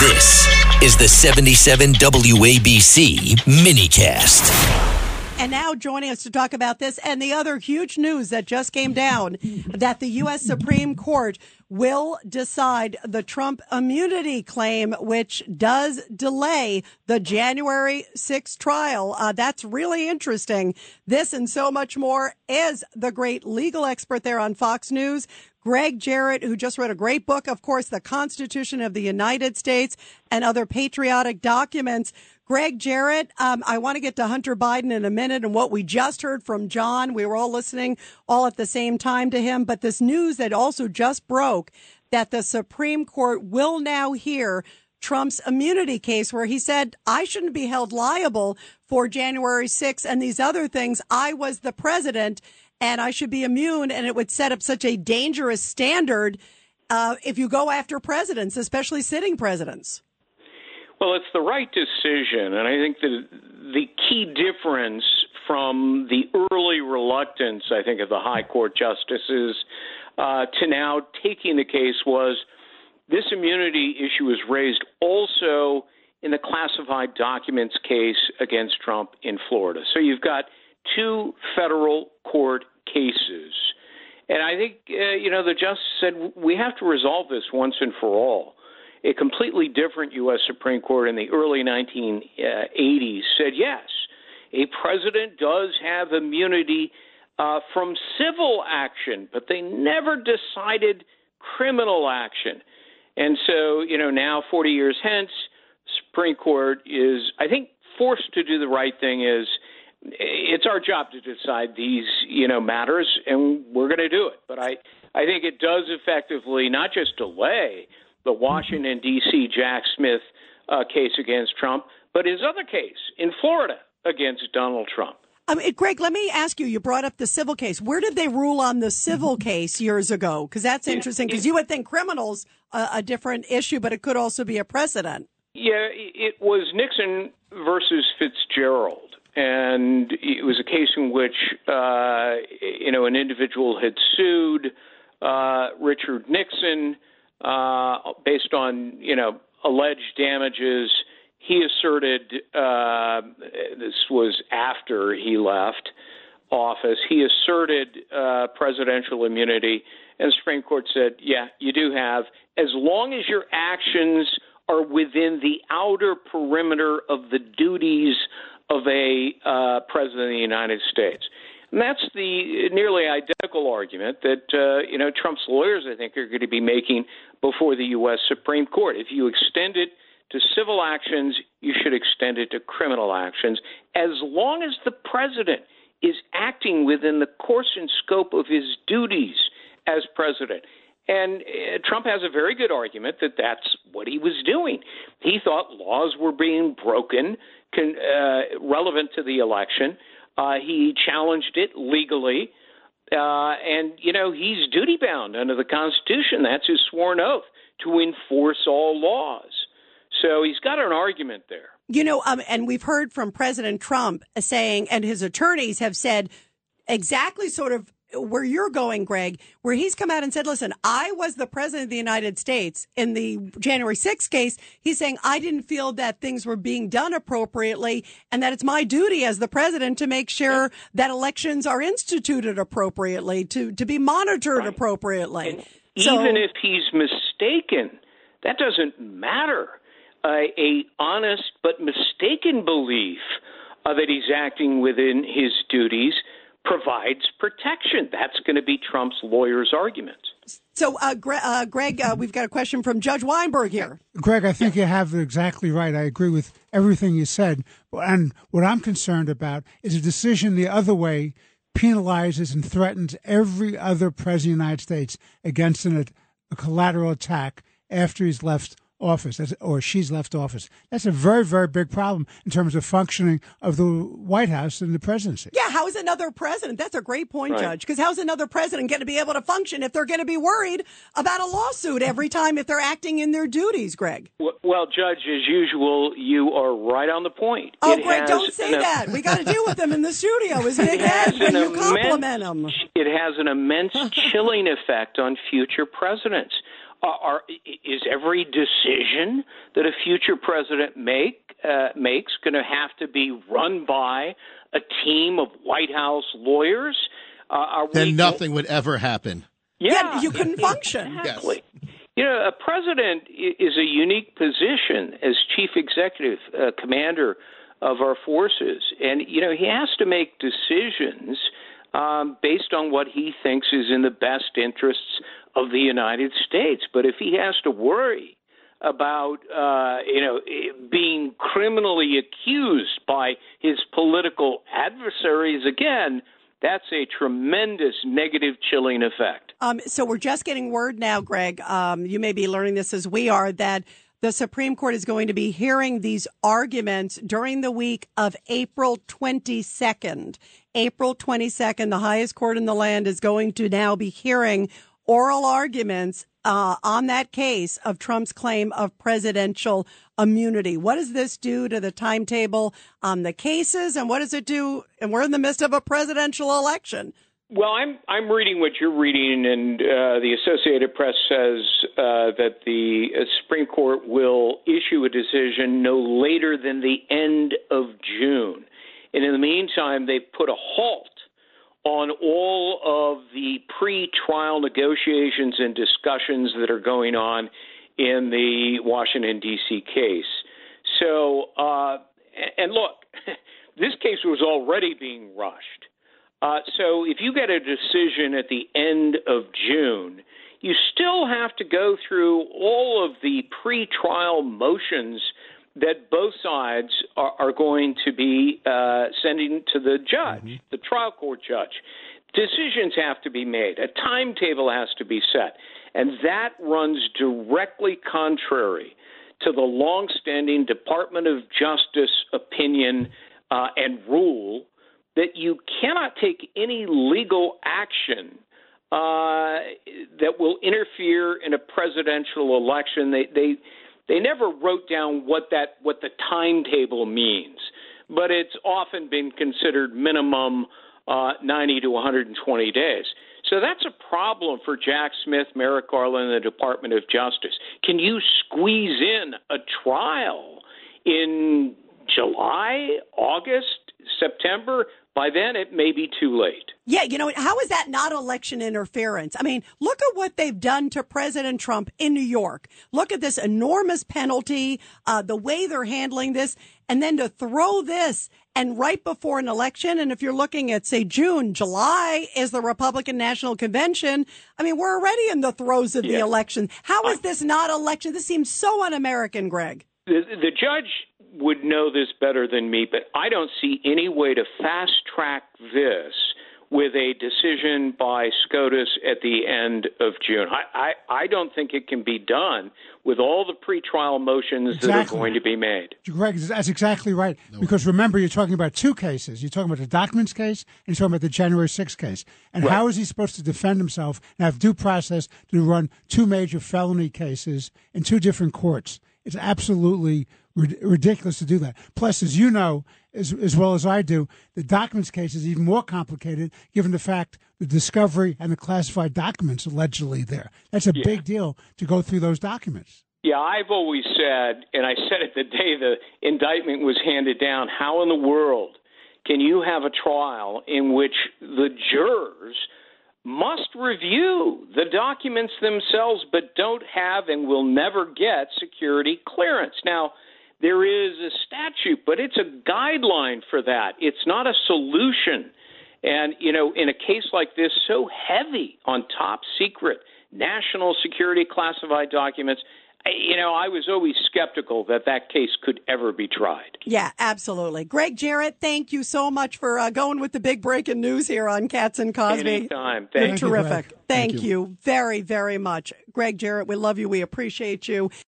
This is the 77 WABC minicast. And now joining us to talk about this and the other huge news that just came down that the U.S. Supreme Court will decide the Trump immunity claim, which does delay the January 6th trial. Uh, that's really interesting. This and so much more is the great legal expert there on Fox News. Gregg Jarrett, who just wrote a great book, of course, The Constitution of the United States and Other Patriotic Documents. Gregg Jarrett, um, I want to get to Hunter Biden in a minute and what we just heard from John. We were all listening all at the same time to him, but this news that also just broke that the Supreme Court will now hear Trump's immunity case where he said, I shouldn't be held liable for January 6th and these other things. I was the president and I should be immune. And it would set up such a dangerous standard uh, if you go after presidents, especially sitting presidents. Well, it's the right decision, and I think the the key difference from the early reluctance, I think, of the high court justices uh, to now taking the case was this immunity issue was raised also in the classified documents case against Trump in Florida. So you've got two federal court cases. And I think, uh, you know, the justice said we have to resolve this once and for all a completely different U.S. Supreme Court in the early 1980s said yes, a president does have immunity uh, from civil action, but they never decided criminal action. And so, you know, now 40 years hence, Supreme Court is, I think, forced to do the right thing. Is it's our job to decide these, you know, matters, and we're going to do it. But I, I think it does effectively not just delay the Washington, D.C. Jack Smith uh, case against Trump, but his other case in Florida against Donald Trump. Um, Gregg, let me ask you. You brought up the civil case. Where did they rule on the civil case years ago? Because that's interesting. Because you would think criminals uh, a different issue, but it could also be a precedent. Yeah, it was Nixon versus Fitzgerald, and it was a case in which uh, you know an individual had sued uh, Richard Nixon uh, based on you know alleged damages. He asserted uh, this was after he left office. He asserted uh, presidential immunity, and the Supreme Court said, "Yeah, you do have, as long as your actions are within the outer perimeter of the duties of a uh, president of the United States." And that's the nearly identical argument that uh, you know Trump's lawyers, I think, are going to be making before the U.S. Supreme Court. If you extend it to civil actions, you should extend it to criminal actions, as long as the president is acting within the course and scope of his duties as president. And uh, Trump has a very good argument that that's what he was doing. He thought laws were being broken con, uh, relevant to the election. Uh, he challenged it legally. Uh, and, you know, he's duty bound under the Constitution. That's his sworn oath to enforce all laws. So he's got an argument there. You know, um, and we've heard from President Trump saying, and his attorneys have said exactly sort of where you're going, Gregg, where he's come out and said, listen, I was the president of the United States in the January 6th case. He's saying I didn't feel that things were being done appropriately and that it's my duty as the president to make sure that elections are instituted appropriately, to, to be monitored right. appropriately. And so, even if he's mistaken, that doesn't matter. Uh, a honest but mistaken belief uh, that he's acting within his duties – provides protection. That's going to be Trump's lawyer's argument. So, uh, Gre- uh, Gregg, uh, we've got a question from Judge Weinberg here. Gregg, I think you have it exactly right. I agree with everything you said. And what I'm concerned about is a decision the other way penalizes and threatens every other president of the United States against an, a collateral attack after he's left office or she's left office. That's a very, very big problem in terms of functioning of the White House and the presidency. Yeah, how is another president? That's a great point, right. Judge. Because how's another president going to be able to function if they're going to be worried about a lawsuit every time if they're acting in their duties, Gregg? Well, Judge, as usual, you are right on the point. Oh, it Gregg, don't say that. We got to deal with them in the studio as big head when you compliment them. It has an immense chilling effect on future presidents are, is every decision that a future president make uh, makes going to have to be run by a team of White House lawyers? Uh, then we, nothing would ever happen. Yeah, yeah you couldn't function. Exactly. Yes. You know, a president is a unique position as chief executive uh, commander of our forces, and you know he has to make decisions um, based on what he thinks is in the best interests of the United States. But if he has to worry about uh, you know being criminally accused by his political adversaries again, that's a tremendous negative chilling effect. Um, so we're just getting word now, Gregg. Um, you may be learning this as we are that the Supreme Court is going to be hearing these arguments during the week of April 22nd. April 22nd, the highest court in the land is going to now be hearing oral arguments uh, on that case of Trump's claim of presidential immunity. What does this do to the timetable on the cases, and what does it do? And we're in the midst of a presidential election. Well, I'm I'm reading what you're reading, and uh, the Associated Press says uh, that the uh, Supreme Court will issue a decision no later than the end of June. And in the meantime, they've put a halt on all of the pre-trial negotiations and discussions that are going on in the Washington D.C. case. So, uh, and look, this case was already being rushed. Uh, so, if you get a decision at the end of June, you still have to go through all of the pre-trial motions that both sides are, are going to be uh, sending to the judge, mm-hmm. the trial court judge. Decisions have to be made, a timetable has to be set, and that runs directly contrary to the longstanding Department of Justice opinion uh, and rule that you cannot take any legal action uh, that will interfere in a presidential election. They, they they never wrote down what that what the timetable means, but it's often been considered minimum uh, 90 to 120 days. So that's a problem for Jack Smith, Merrick Garland, and the Department of Justice. Can you squeeze in a trial in July, August, September? By then it may be too late. Yeah, you know, how is that not election interference? I mean, look at what they've done to President Trump in New York. Look at this enormous penalty, uh, the way they're handling this, and then to throw this and right before an election. And if you're looking at, say, June, July is the Republican National Convention. I mean, we're already in the throes of yeah. the election. How is this not election? This seems so un American, Gregg. The, the judge would know this better than me, but I don't see any way to fast track this with a decision by SCOTUS at the end of June. I, I, I don't think it can be done with all the pretrial motions exactly. that are going to be made. Gregg, that's exactly right. Because remember, you're talking about two cases. You're talking about the documents case and you're talking about the January 6th case. And right. how is he supposed to defend himself and have due process to run two major felony cases in two different courts? It's absolutely ridiculous to do that. Plus, as you know, as, as well as I do, the documents case is even more complicated given the fact the discovery and the classified documents allegedly there. That's a yeah. big deal to go through those documents. Yeah, I've always said, and I said it the day the indictment was handed down, how in the world can you have a trial in which the jurors must review the documents themselves but don't have and will never get security clearance? Now, there is a statute, but it's a guideline for that. It's not a solution. And, you know, in a case like this, so heavy on top secret national security classified documents, you know, I was always skeptical that that case could ever be tried. Yeah, absolutely. Gregg Jarrett, thank you so much for uh, going with the big breaking news here on Cats and Cosby. Anytime. Thank You're terrific. You, thank, thank you very, very much. Gregg Jarrett, we love you. We appreciate you.